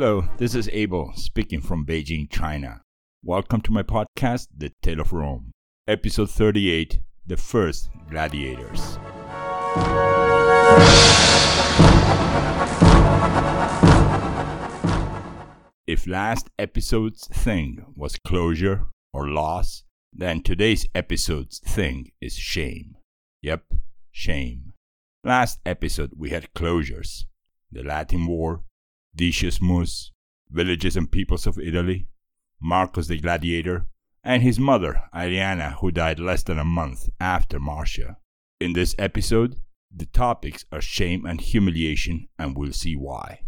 Hello, this is Abel speaking from Beijing, China. Welcome to my podcast, The Tale of Rome, episode 38 The First Gladiators. If last episode's thing was closure or loss, then today's episode's thing is shame. Yep, shame. Last episode we had closures the Latin War, Decius Mus, villages and peoples of Italy, Marcus the Gladiator, and his mother, Aeliana, who died less than a month after Marcia. In this episode, the topics are shame and humiliation, and we'll see why.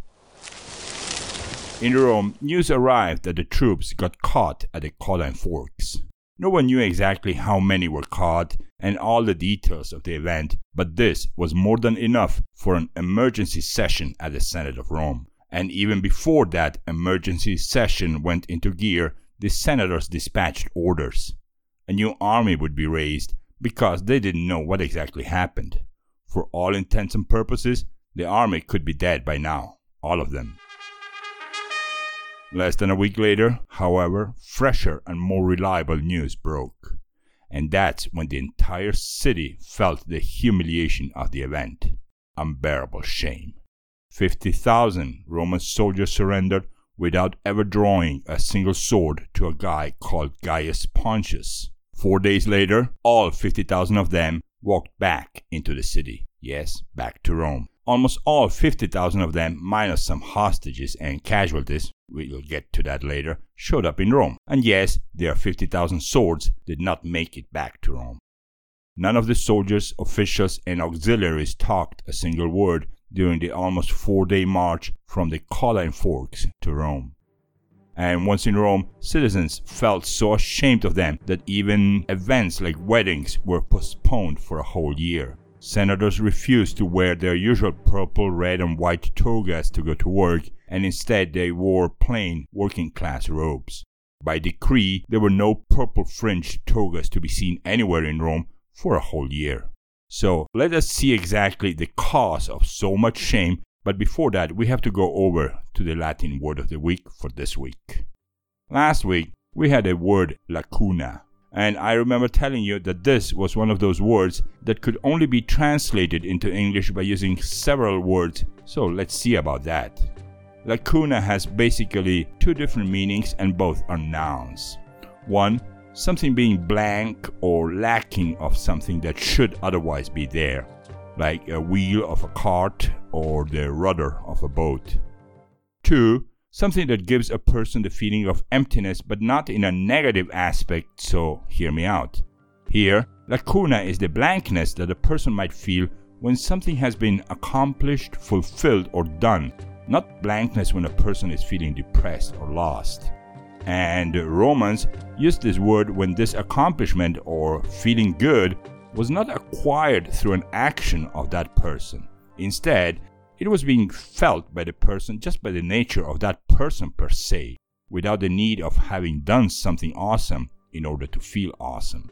In Rome, news arrived that the troops got caught at the Caudine Forks. No one knew exactly how many were caught and all the details of the event, but this was more than enough for an emergency session at the Senate of Rome. And even before that emergency session went into gear, the senators dispatched orders. A new army would be raised because they didn't know what exactly happened. For all intents and purposes, the army could be dead by now, all of them. Less than a week later, however, fresher and more reliable news broke. And that's when the entire city felt the humiliation of the event. Unbearable shame. 50,000 Roman soldiers surrendered without ever drawing a single sword to a guy called Gaius Pontius. Four days later, all 50,000 of them walked back into the city. Yes, back to Rome. Almost all 50,000 of them, minus some hostages and casualties, we'll get to that later, showed up in Rome. And yes, their 50,000 swords did not make it back to Rome. None of the soldiers, officials, and auxiliaries talked a single word during the almost four day march from the Caudine Forks to Rome. And once in Rome, citizens felt so ashamed of them that even events like weddings were postponed for a whole year. Senators refused to wear their usual purple, red, and white togas to go to work, and instead they wore plain working class robes. By decree, there were no purple fringed togas to be seen anywhere in Rome for a whole year. So let us see exactly the cause of so much shame, but before that, we have to go over to the Latin word of the week for this week. Last week, we had a word lacuna, and I remember telling you that this was one of those words that could only be translated into English by using several words, so let's see about that. Lacuna has basically two different meanings and both are nouns. One, something being blank or lacking of something that should otherwise be there, like a wheel of a cart or the rudder of a boat. Two, something that gives a person the feeling of emptiness but not in a negative aspect, so hear me out. Here, lacuna is the blankness that a person might feel when something has been accomplished, fulfilled, or done, not blankness when a person is feeling depressed or lost. And Romans used this word when this accomplishment or feeling good was not acquired through an action of that person. Instead, it was being felt by the person just by the nature of that person per se, without the need of having done something awesome in order to feel awesome.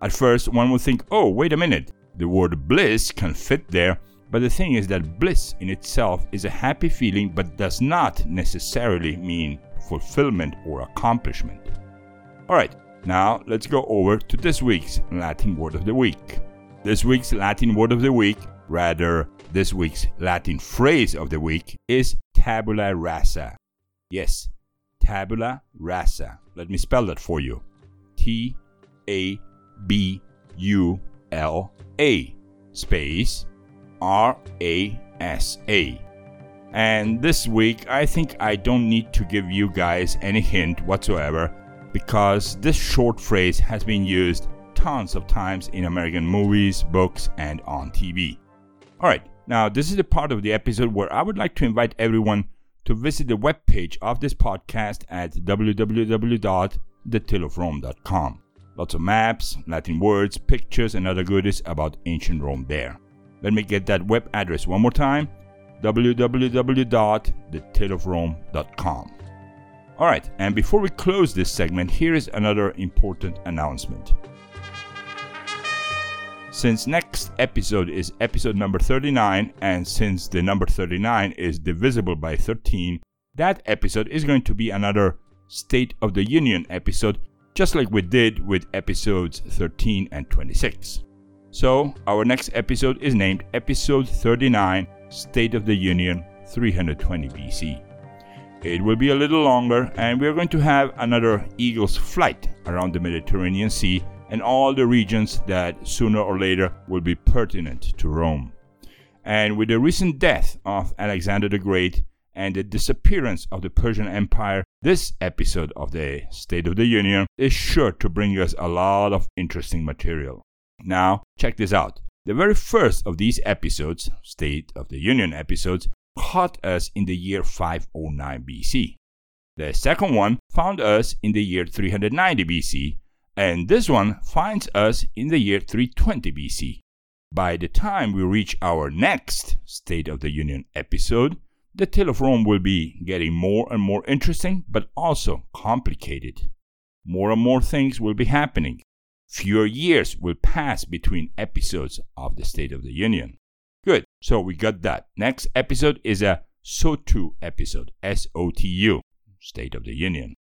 At first, one would think, oh, wait a minute, the word bliss can fit there, but the thing is that bliss in itself is a happy feeling but does not necessarily mean fulfillment or accomplishment. Alright, now let's go over to this week's Latin word of the week. This week's Latin word of the week, rather, this week's Latin phrase of the week is tabula rasa. Yes, tabula rasa. Let me spell that for you T A B U L A space R A S A. And this week, I think I don't need to give you guys any hint whatsoever because this short phrase has been used tons of times in American movies, books, and on TV. Alright, now, this is the part of the episode where I would like to invite everyone to visit the webpage of this podcast at www.thetaleofrome.com. Lots of maps, Latin words, pictures, and other goodies about ancient Rome there. Let me get that web address one more time www.thetaleofrome.com. Alright, and before we close this segment, here is another important announcement. Since next episode is episode number 39, and since the number 39 is divisible by 13, that episode is going to be another State of the Union episode, just like we did with episodes 13 and 26. So, our next episode is named Episode 39 State of the Union 320 BC. It will be a little longer, and we're going to have another Eagle's flight around the Mediterranean Sea and all the regions that sooner or later will be pertinent to Rome. And with the recent death of Alexander the Great and the disappearance of the Persian Empire, this episode of the State of the Union is sure to bring us a lot of interesting material. Now, check this out. The very first of these episodes, State of the Union episodes, caught us in the year 509 BC. The second one found us in the year 390 BC, and this one finds us in the year 320 BC. By the time we reach our next State of the Union episode, the tale of Rome will be getting more and more interesting, but also complicated. More and more things will be happening. Fewer years will pass between episodes of the State of the Union. Good, so we got that. Next episode is a SOTU episode, S O T U, State of the Union.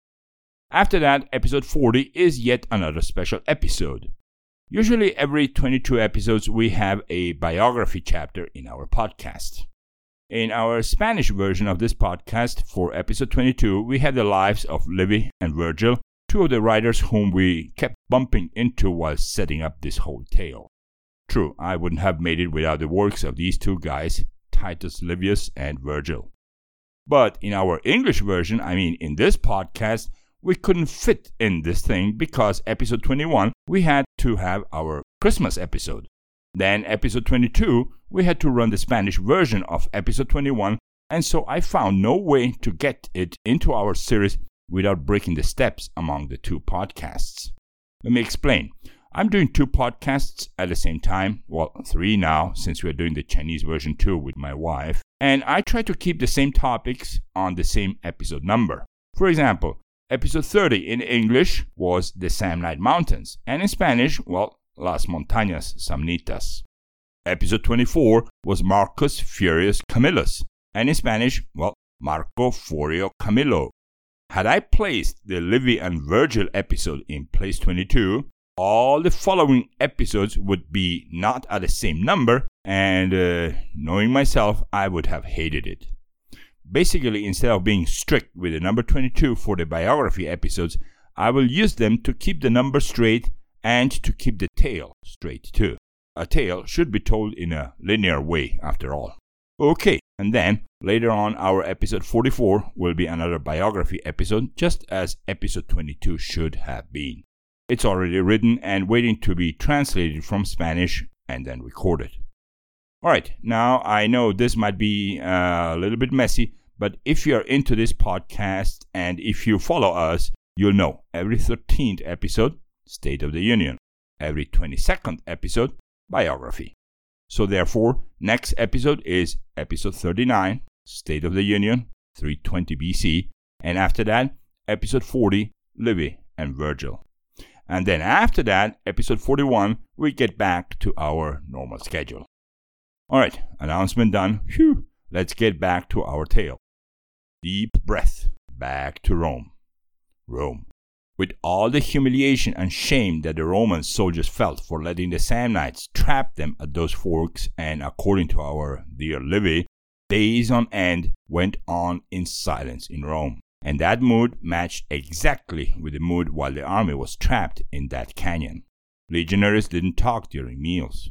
After that, episode 40 is yet another special episode. Usually, every 22 episodes, we have a biography chapter in our podcast. In our Spanish version of this podcast, for episode 22, we had the lives of Livy and Virgil, two of the writers whom we kept bumping into while setting up this whole tale. True, I wouldn't have made it without the works of these two guys, Titus Livius and Virgil. But in our English version, I mean in this podcast, we couldn't fit in this thing because episode 21 we had to have our Christmas episode. Then episode 22 we had to run the Spanish version of episode 21 and so I found no way to get it into our series without breaking the steps among the two podcasts. Let me explain. I'm doing two podcasts at the same time, well, three now, since we're doing the Chinese version too with my wife, and I try to keep the same topics on the same episode number. For example, Episode 30 in English was the Samnite Mountains, and in Spanish, well, Las Montañas Samnitas. Episode 24 was Marcus Furius Camillus, and in Spanish, well, Marco Furio Camillo. Had I placed the Livy and Virgil episode in place 22, all the following episodes would be not at the same number, and uh, knowing myself, I would have hated it. Basically, instead of being strict with the number 22 for the biography episodes, I will use them to keep the number straight and to keep the tale straight too. A tale should be told in a linear way, after all. Okay, and then later on, our episode 44 will be another biography episode, just as episode 22 should have been. It's already written and waiting to be translated from Spanish and then recorded. Alright, now I know this might be uh, a little bit messy, but if you're into this podcast and if you follow us, you'll know every 13th episode, State of the Union. Every 22nd episode, biography. So, therefore, next episode is episode 39, State of the Union, 320 BC. And after that, episode 40, Livy and Virgil. And then after that, episode 41, we get back to our normal schedule. All right, announcement done. Phew, let's get back to our tale. Deep breath back to Rome. Rome. With all the humiliation and shame that the Roman soldiers felt for letting the Samnites trap them at those forks, and according to our dear Livy, days on end went on in silence in Rome. And that mood matched exactly with the mood while the army was trapped in that canyon. Legionaries didn't talk during meals.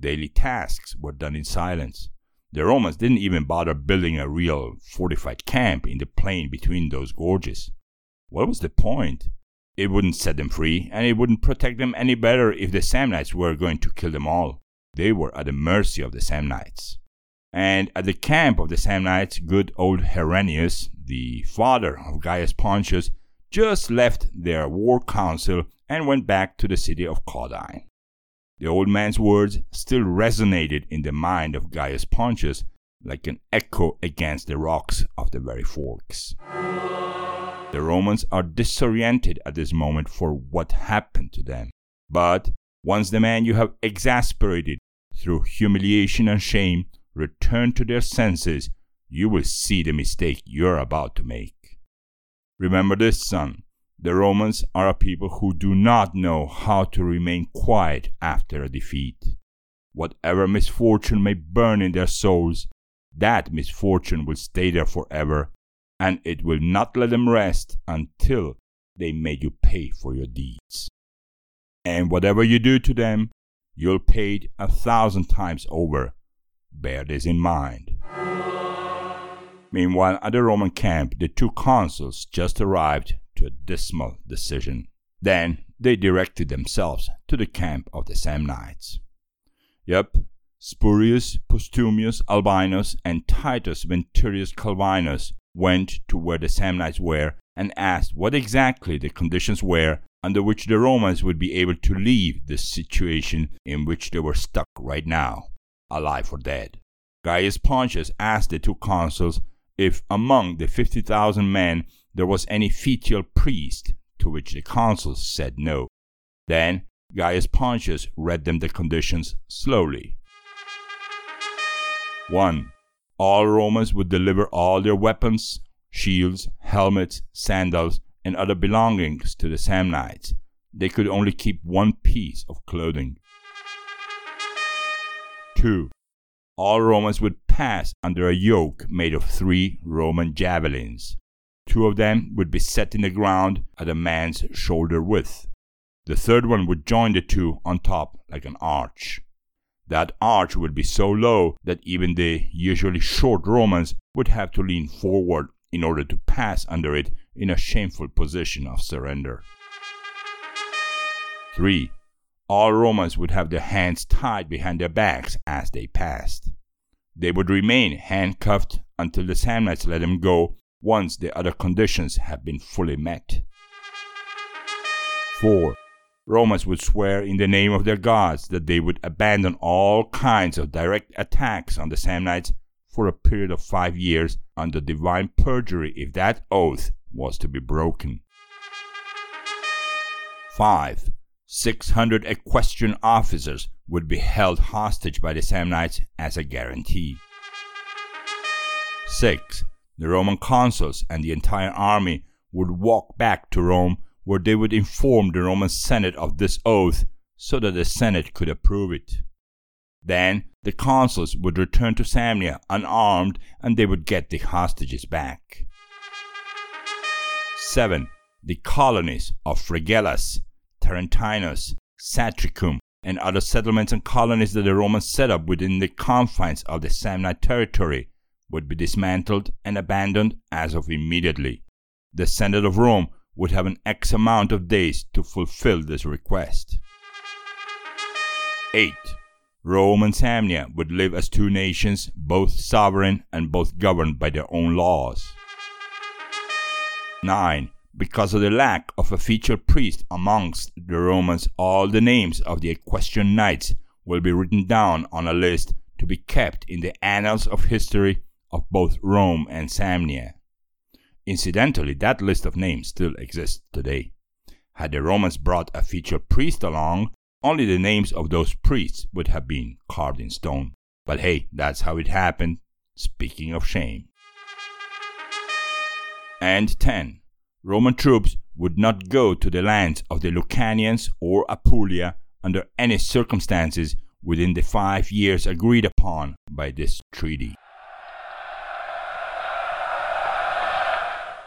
Daily tasks were done in silence. The Romans didn't even bother building a real fortified camp in the plain between those gorges. What was the point? It wouldn't set them free, and it wouldn't protect them any better if the Samnites were going to kill them all. They were at the mercy of the Samnites. And at the camp of the Samnites, good old Herennius, the father of Gaius Pontius, just left their war council and went back to the city of Caudine. The old man's words still resonated in the mind of Gaius Pontius like an echo against the rocks of the very forks. The Romans are disoriented at this moment for what happened to them. But once the man you have exasperated through humiliation and shame return to their senses, you will see the mistake you're about to make. Remember this, son. The Romans are a people who do not know how to remain quiet after a defeat. Whatever misfortune may burn in their souls, that misfortune will stay there forever, and it will not let them rest until they made you pay for your deeds. And whatever you do to them, you'll pay it a thousand times over. Bear this in mind. Meanwhile, at the Roman camp, the two consuls just arrived to a dismal decision. Then they directed themselves to the camp of the Samnites. Yep, Spurius Postumius Albinus and Titus Veturius Calvinus went to where the Samnites were and asked what exactly the conditions were under which the Romans would be able to leave the situation in which they were stuck right now, alive or dead. Gaius Pontius asked the two consuls if among the 50,000 men there was any fetial priest, to which the consuls said no. Then Gaius Pontius read them the conditions slowly. 1. All Romans would deliver all their weapons, shields, helmets, sandals, and other belongings to the Samnites. They could only keep one piece of clothing. 2. All Romans would pass under a yoke made of three Roman javelins. Two of them would be set in the ground at a man's shoulder width. The third one would join the two on top like an arch. That arch would be so low that even the usually short Romans would have to lean forward in order to pass under it in a shameful position of surrender. 3. All Romans would have their hands tied behind their backs as they passed. They would remain handcuffed until the Samnites let them go once the other conditions had been fully met. 4. Romans would swear in the name of their gods that they would abandon all kinds of direct attacks on the Samnites for a period of five years under divine perjury if that oath was to be broken. 5. 600 equestrian officers would be held hostage by the Samnites as a guarantee. 6. The Roman consuls and the entire army would walk back to Rome where they would inform the Roman Senate of this oath so that the Senate could approve it. Then the consuls would return to Samnia unarmed and they would get the hostages back. 7. The colonies of Fregellas, Tarentinus, Satricum, and other settlements and colonies that the Romans set up within the confines of the Samnite territory would be dismantled and abandoned as of immediately. The Senate of Rome would have an X amount of days to fulfill this request. 8. Rome and Samnia would live as two nations, both sovereign and both governed by their own laws. 9. Because of the lack of a fetial priest amongst the Romans, all the names of the equestrian knights will be written down on a list to be kept in the annals of history of both Rome and Samnia. Incidentally, that list of names still exists today. Had the Romans brought a fetial priest along, only the names of those priests would have been carved in stone. But hey, that's how it happened. Speaking of shame. And 10. Roman troops would not go to the lands of the Lucanians or Apulia under any circumstances within the five years agreed upon by this treaty.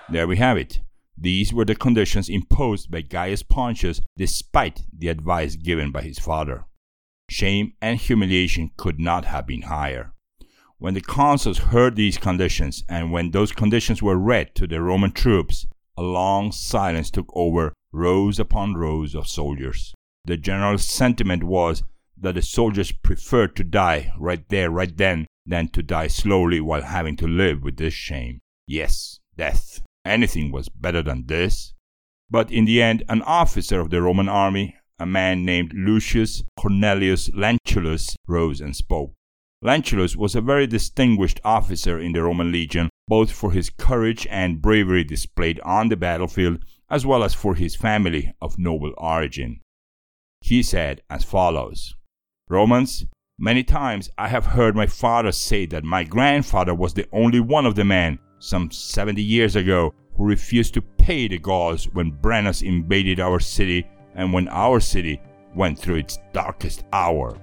There we have it. These were the conditions imposed by Gaius Pontius despite the advice given by his father. Shame and humiliation could not have been higher. When the consuls heard these conditions and when those conditions were read to the Roman troops, a long silence took over rows upon rows of soldiers. The general sentiment was that the soldiers preferred to die right there, right then, than to die slowly while having to live with this shame. Yes, death anything was better than this. But in the end, an officer of the Roman army, a man named Lucius Cornelius Lentulus, rose and spoke. Lentulus was a very distinguished officer in the Roman legion, both for his courage and bravery displayed on the battlefield, as well as for his family of noble origin. He said as follows Romans, Many times I have heard my father say that my grandfather was the only one of the men, some 70 years ago, who refused to pay the Gauls when Brennus invaded our city and when our city went through its darkest hour.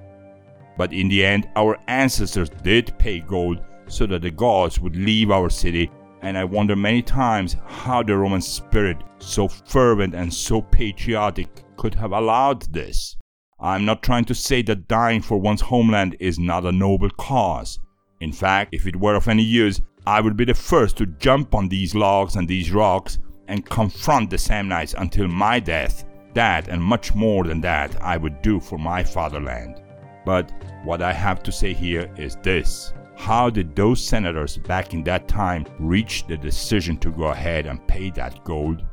But in the end, our ancestors did pay gold so that the Gauls would leave our city, and I wonder many times how the Roman spirit, so fervent and so patriotic, could have allowed this. I'm not trying to say that dying for one's homeland is not a noble cause. In fact, if it were of any use, I would be the first to jump on these logs and these rocks and confront the Samnites until my death. That and much more than that I would do for my fatherland. But what I have to say here is this. How did those senators back in that time reach the decision to go ahead and pay that gold?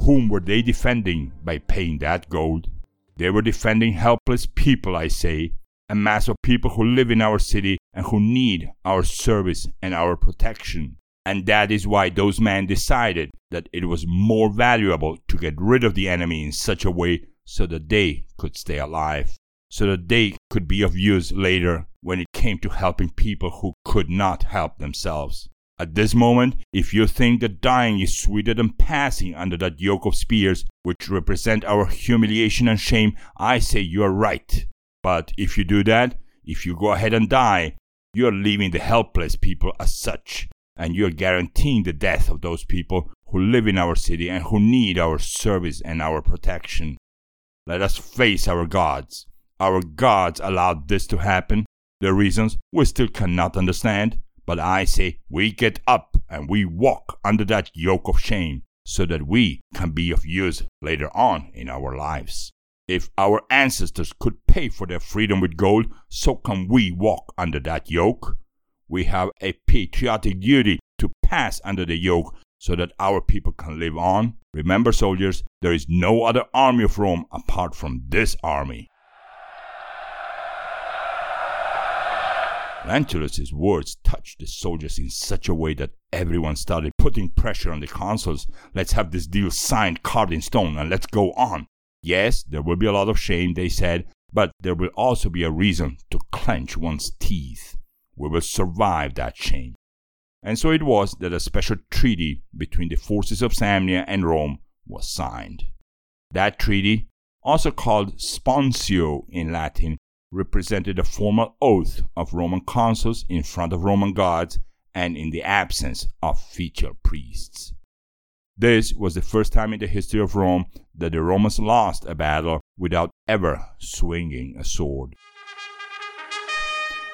Whom were they defending by paying that gold? They were defending helpless people, I say, a mass of people who live in our city and who need our service and our protection. And that is why those men decided that it was more valuable to get rid of the enemy in such a way so that they could stay alive, so that they could be of use later when it came to helping people who could not help themselves. At this moment, if you think that dying is sweeter than passing under that yoke of spears, which represent our humiliation and shame, I say you are right. But if you do that, if you go ahead and die, you are leaving the helpless people as such, and you are guaranteeing the death of those people who live in our city and who need our service and our protection. Let us face our gods. Our gods allowed this to happen. The reasons we still cannot understand, but I say we get up and we walk under that yoke of shame so that we can be of use later on in our lives. If our ancestors could pay for their freedom with gold, so can we walk under that yoke. We have a patriotic duty to pass under the yoke so that our people can live on. Remember, soldiers, there is no other army of Rome apart from this army. Lentulus' words touched the soldiers in such a way that everyone started putting pressure on the consuls. Let's have this deal signed, carved in stone, and let's go on. Yes, there will be a lot of shame, they said, but there will also be a reason to clench one's teeth. We will survive that shame. And so it was that a special treaty between the forces of Samnia and Rome was signed. That treaty, also called sponsio in Latin, represented a formal oath of Roman consuls in front of Roman gods and in the absence of official priests. This was the first time in the history of Rome that the Romans lost a battle without ever swinging a sword.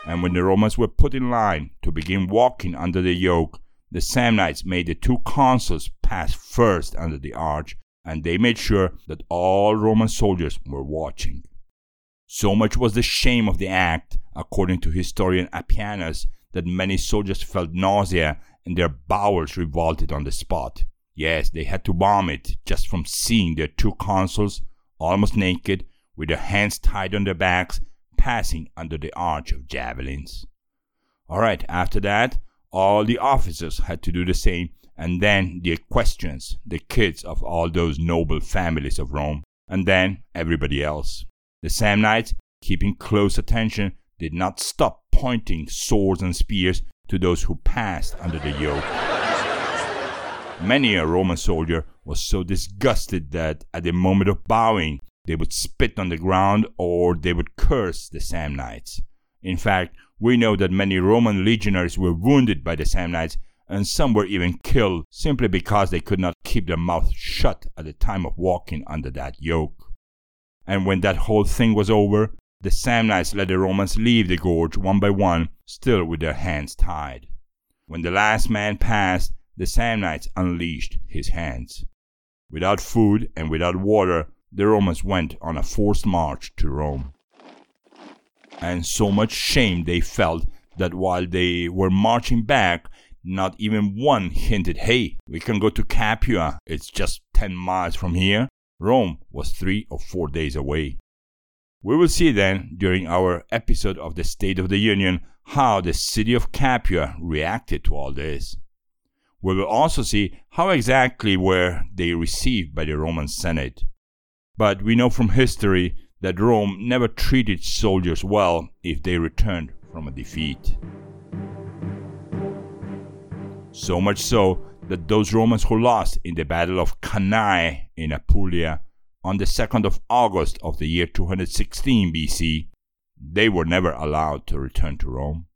And when the Romans were put in line to begin walking under the yoke, the Samnites made the two consuls pass first under the arch, and they made sure that all Roman soldiers were watching. So much was the shame of the act, according to historian Appianus, that many soldiers felt nausea and their bowels revolted on the spot. Yes, they had to vomit just from seeing their two consuls, almost naked, with their hands tied on their backs, passing under the arch of javelins. All right, after that, all the officers had to do the same, and then the equestrians, the kids of all those noble families of Rome, and then everybody else. The Samnites, keeping close attention, did not stop pointing swords and spears to those who passed under the yoke. Many a Roman soldier was so disgusted that at the moment of bowing, they would spit on the ground or they would curse the Samnites. In fact, we know that many Roman legionaries were wounded by the Samnites and some were even killed simply because they could not keep their mouths shut at the time of walking under that yoke. And when that whole thing was over, the Samnites let the Romans leave the gorge one by one, still with their hands tied. When the last man passed, the Samnites unleashed his hands. Without food and without water, the Romans went on a forced march to Rome. And so much shame they felt that while they were marching back, not even one hinted, hey, we can go to Capua, it's just 10 miles from here. Rome was three or four days away. We will see then, during our episode of the State of the Union, how the city of Capua reacted to all this. We will also see how exactly were they received by the Roman Senate. But we know from history that Rome never treated soldiers well if they returned from a defeat. So much so that those Romans who lost in the Battle of Cannae in Apulia on the 2nd of August of the year 216 BC, they were never allowed to return to Rome.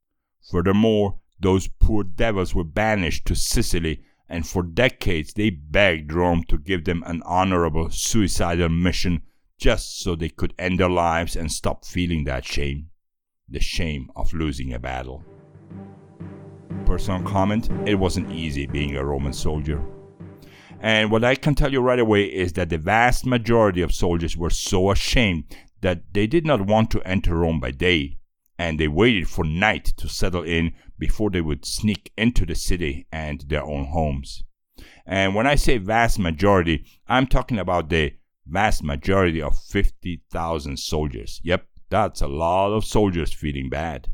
Furthermore, those poor devils were banished to Sicily, and for decades they begged Rome to give them an honorable suicidal mission just so they could end their lives and stop feeling that shame the shame of losing a battle. Personal comment it wasn't easy being a Roman soldier. And what I can tell you right away is that the vast majority of soldiers were so ashamed that they did not want to enter Rome by day, and they waited for night to settle in before they would sneak into the city and their own homes. And when I say vast majority, I'm talking about the vast majority of 50,000 soldiers. Yep, that's a lot of soldiers feeling bad.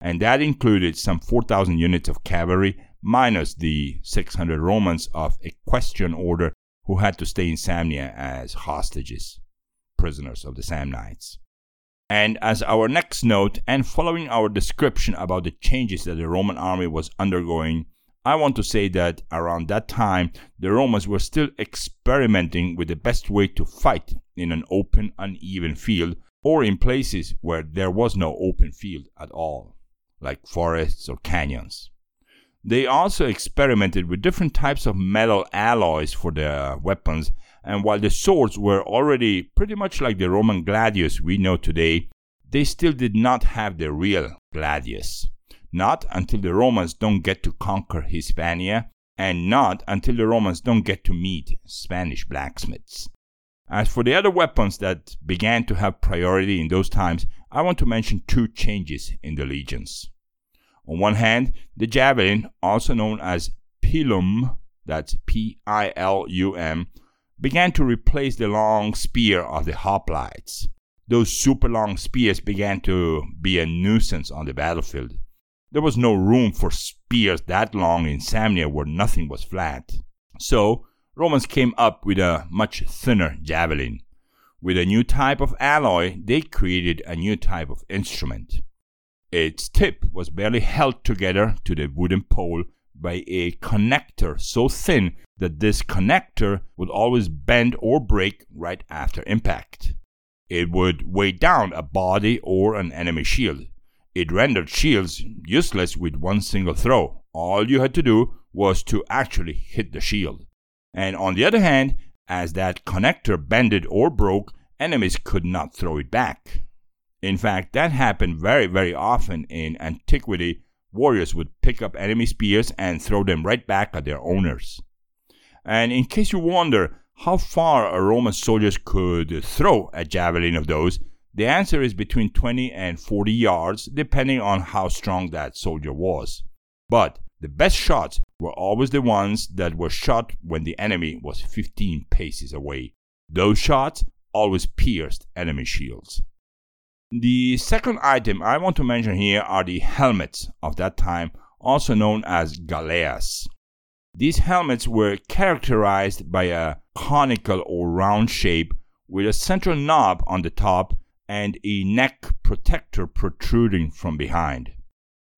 And that included some 4,000 units of cavalry, minus the 600 Romans of equestrian order who had to stay in Samnia as hostages, prisoners of the Samnites. And as our next note, and following our description about the changes that the Roman army was undergoing, I want to say that around that time, the Romans were still experimenting with the best way to fight in an open, uneven field, or in places where there was no open field at all, like forests or canyons. They also experimented with different types of metal alloys for their weapons and while the swords were already pretty much like the Roman gladius we know today, they still did not have the real gladius. Not until the Romans don't get to conquer Hispania, and not until the Romans don't get to meet Spanish blacksmiths. As for the other weapons that began to have priority in those times, I want to mention two changes in the legions. On one hand, the javelin, also known as pilum, that's P I L U M, began to replace the long spear of the hoplites. Those super long spears began to be a nuisance on the battlefield. There was no room for spears that long in Samnia where nothing was flat. So, Romans came up with a much thinner javelin. With a new type of alloy, they created a new type of instrument. Its tip was barely held together to the wooden pole by a connector so thin that this connector would always bend or break right after impact. It would weigh down a body or an enemy shield. It rendered shields useless with one single throw. All you had to do was to actually hit the shield. And on the other hand, as that connector bended or broke, enemies could not throw it back. In fact, that happened very, very often in antiquity warriors would pick up enemy spears and throw them right back at their owners. And in case you wonder how far a Roman soldier could throw a javelin of those, the answer is between 20 and 40 yards, depending on how strong that soldier was. But the best shots were always the ones that were shot when the enemy was 15 paces away. Those shots always pierced enemy shields. The second item I want to mention here are the helmets of that time, also known as galeas. These helmets were characterized by a conical or round shape with a central knob on the top and a neck protector protruding from behind.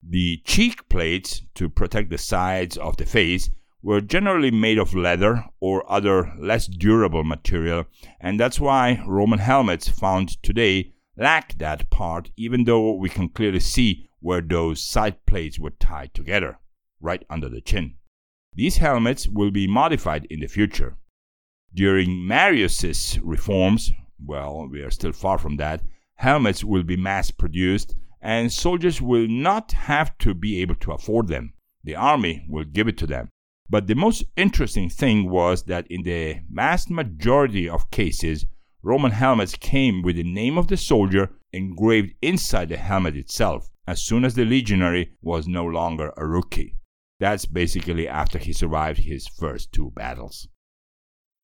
The cheek plates, to protect the sides of the face, were generally made of leather or other less durable material, and that's why Roman helmets found today lack that part, even though we can clearly see where those side plates were tied together, right under the chin. These helmets will be modified in the future. During Marius's reforms, well, we are still far from that, helmets will be mass produced and soldiers will not have to be able to afford them. The army will give it to them. But the most interesting thing was that in the vast majority of cases, Roman helmets came with the name of the soldier engraved inside the helmet itself as soon as the legionary was no longer a rookie. That's basically after he survived his first two battles.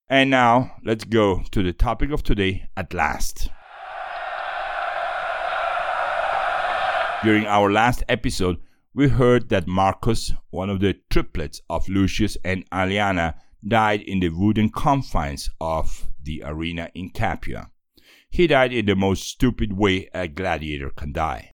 And now, let's go to the topic of today at last. During our last episode, we heard that Marcus, one of the triplets of Lucius and Aeliana, died in the wooden confines of the arena in Capua. he died in the most stupid way a gladiator can die.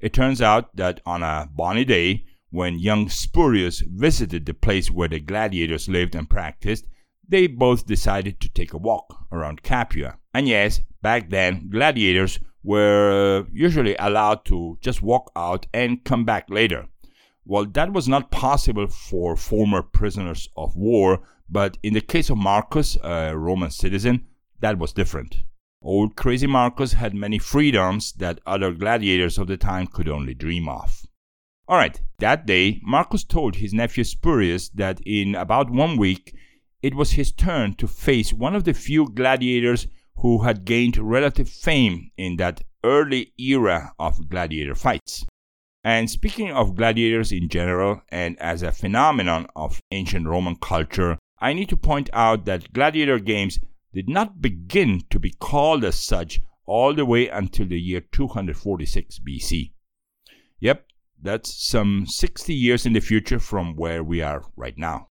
It turns out that on a bonny day, when young Spurius visited the place where the gladiators lived and practiced, they both decided to take a walk around Capua. And yes, back then, gladiators were usually allowed to just walk out and come back later. Well, that was not possible for former prisoners of war, but in the case of Marcus, a Roman citizen, that was different. Old crazy Marcus had many freedoms that other gladiators of the time could only dream of. Alright, that day, Marcus told his nephew Spurius that in about one week it was his turn to face one of the few gladiators who had gained relative fame in that early era of gladiator fights. And speaking of gladiators in general and as a phenomenon of ancient Roman culture, I need to point out that gladiator games did not begin to be called as such all the way until the year 246 BC. Yep, that's some 60 years in the future from where we are right now.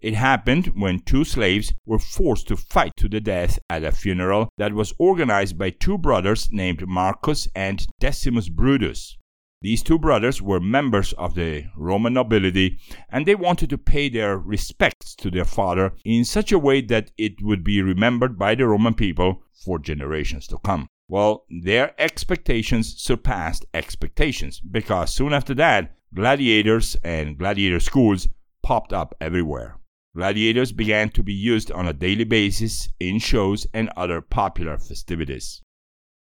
It happened when two slaves were forced to fight to the death at a funeral that was organized by two brothers named Marcus and Decimus Brutus. These two brothers were members of the Roman nobility and they wanted to pay their respects to their father in such a way that it would be remembered by the Roman people for generations to come. Well, their expectations surpassed expectations because soon after that, gladiators and gladiator schools popped up everywhere. Gladiators began to be used on a daily basis in shows and other popular festivities.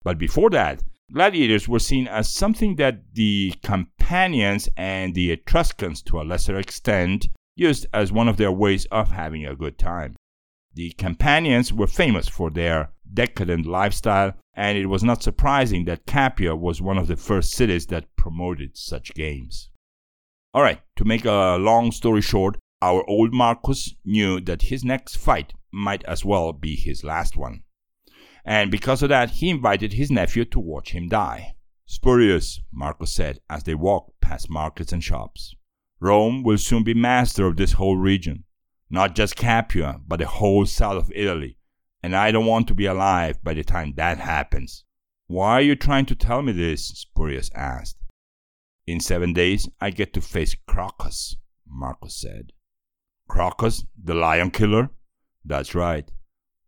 But before that, gladiators were seen as something that the Campanians and the Etruscans, to a lesser extent, used as one of their ways of having a good time. The Campanians were famous for their decadent lifestyle, and it was not surprising that Capua was one of the first cities that promoted such games. Alright, to make a long story short, our old Marcus knew that his next fight might as well be his last one. And because of that, he invited his nephew to watch him die. Spurius, Marcus said as they walked past markets and shops. Rome will soon be master of this whole region, not just Capua, but the whole south of Italy, and I don't want to be alive by the time that happens. Why are you trying to tell me this? Spurius asked. In seven days, I get to face Crocus, Marcus said. Crocus, the lion killer? That's right.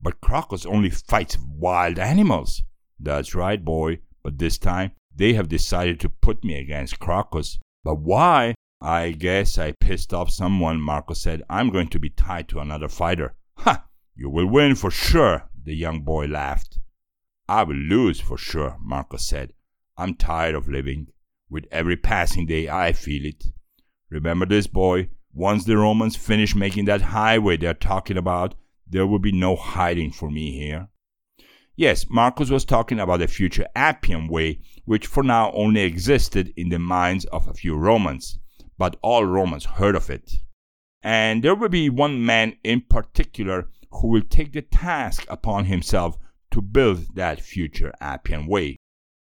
But Crocus only fights wild animals. That's right, boy. But this time, they have decided to put me against Crocus. But why? I guess I pissed off someone, Marcus said. I'm going to be tied to another fighter. Ha! You will win for sure, the young boy laughed. I will lose for sure, Marcus said. I'm tired of living. With every passing day, I feel it. Remember this, boy. Once the Romans finish making that highway they're talking about, there will be no hiding for me here. Yes, Marcus was talking about the future Appian Way, which for now only existed in the minds of a few Romans, but all Romans heard of it. And there will be one man in particular who will take the task upon himself to build that future Appian Way.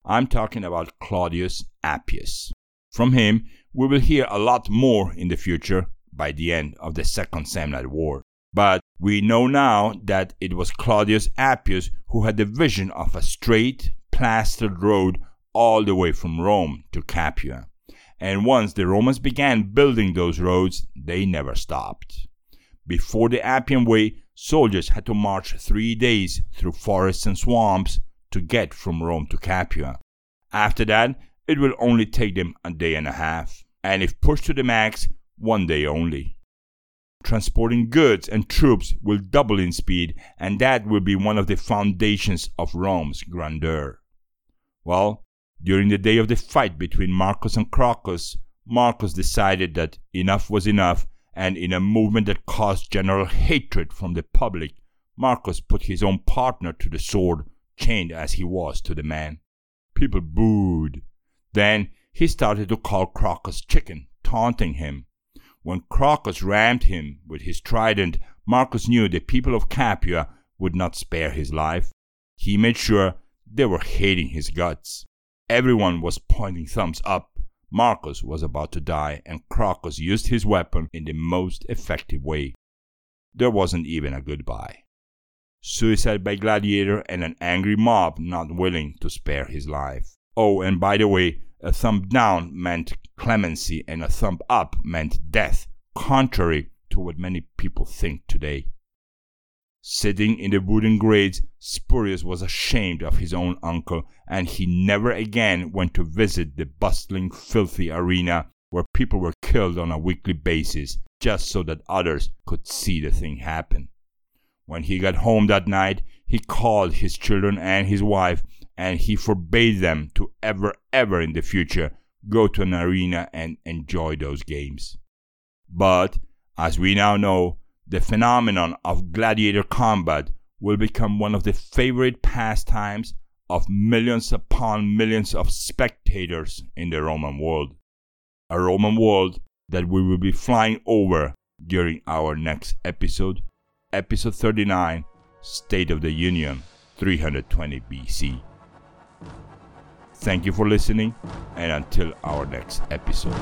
I'm talking about Claudius Appius. From him, we will hear a lot more in the future by the end of the Second Samnite War. But we know now that it was Claudius Appius who had the vision of a straight, plastered road all the way from Rome to Capua. And once the Romans began building those roads, they never stopped. Before the Appian Way, soldiers had to march three days through forests and swamps to get from Rome to Capua. After that, it will only take them a day and a half, and if pushed to the max, one day only. Transporting goods and troops will double in speed, and that will be one of the foundations of Rome's grandeur. Well, during the day of the fight between Marcus and Crocus, Marcus decided that enough was enough, and in a movement that caused general hatred from the public, Marcus put his own partner to the sword, chained as he was to the man. People booed. Then he started to call Crocus chicken, taunting him. When Crocus rammed him with his trident, Marcus knew the people of Capua would not spare his life. He made sure they were hating his guts. Everyone was pointing thumbs up. Marcus was about to die, and Crocus used his weapon in the most effective way. There wasn't even a goodbye. suicide by gladiator, and an angry mob not willing to spare his life. Oh, and by the way, a thumb down meant clemency and a thumb up meant death, contrary to what many people think today. Sitting in the wooden grades, Spurius was ashamed of his own uncle, and he never again went to visit the bustling, filthy arena where people were killed on a weekly basis just so that others could see the thing happen. When he got home that night, he called his children and his wife, and he forbade them to ever, ever in the future go to an arena and enjoy those games. But, as we now know, the phenomenon of gladiator combat will become one of the favorite pastimes of millions upon millions of spectators in the Roman world. A Roman world that we will be flying over during our next episode episode 39, State of the Union, 320 BC. Thank you for listening, and until our next episode.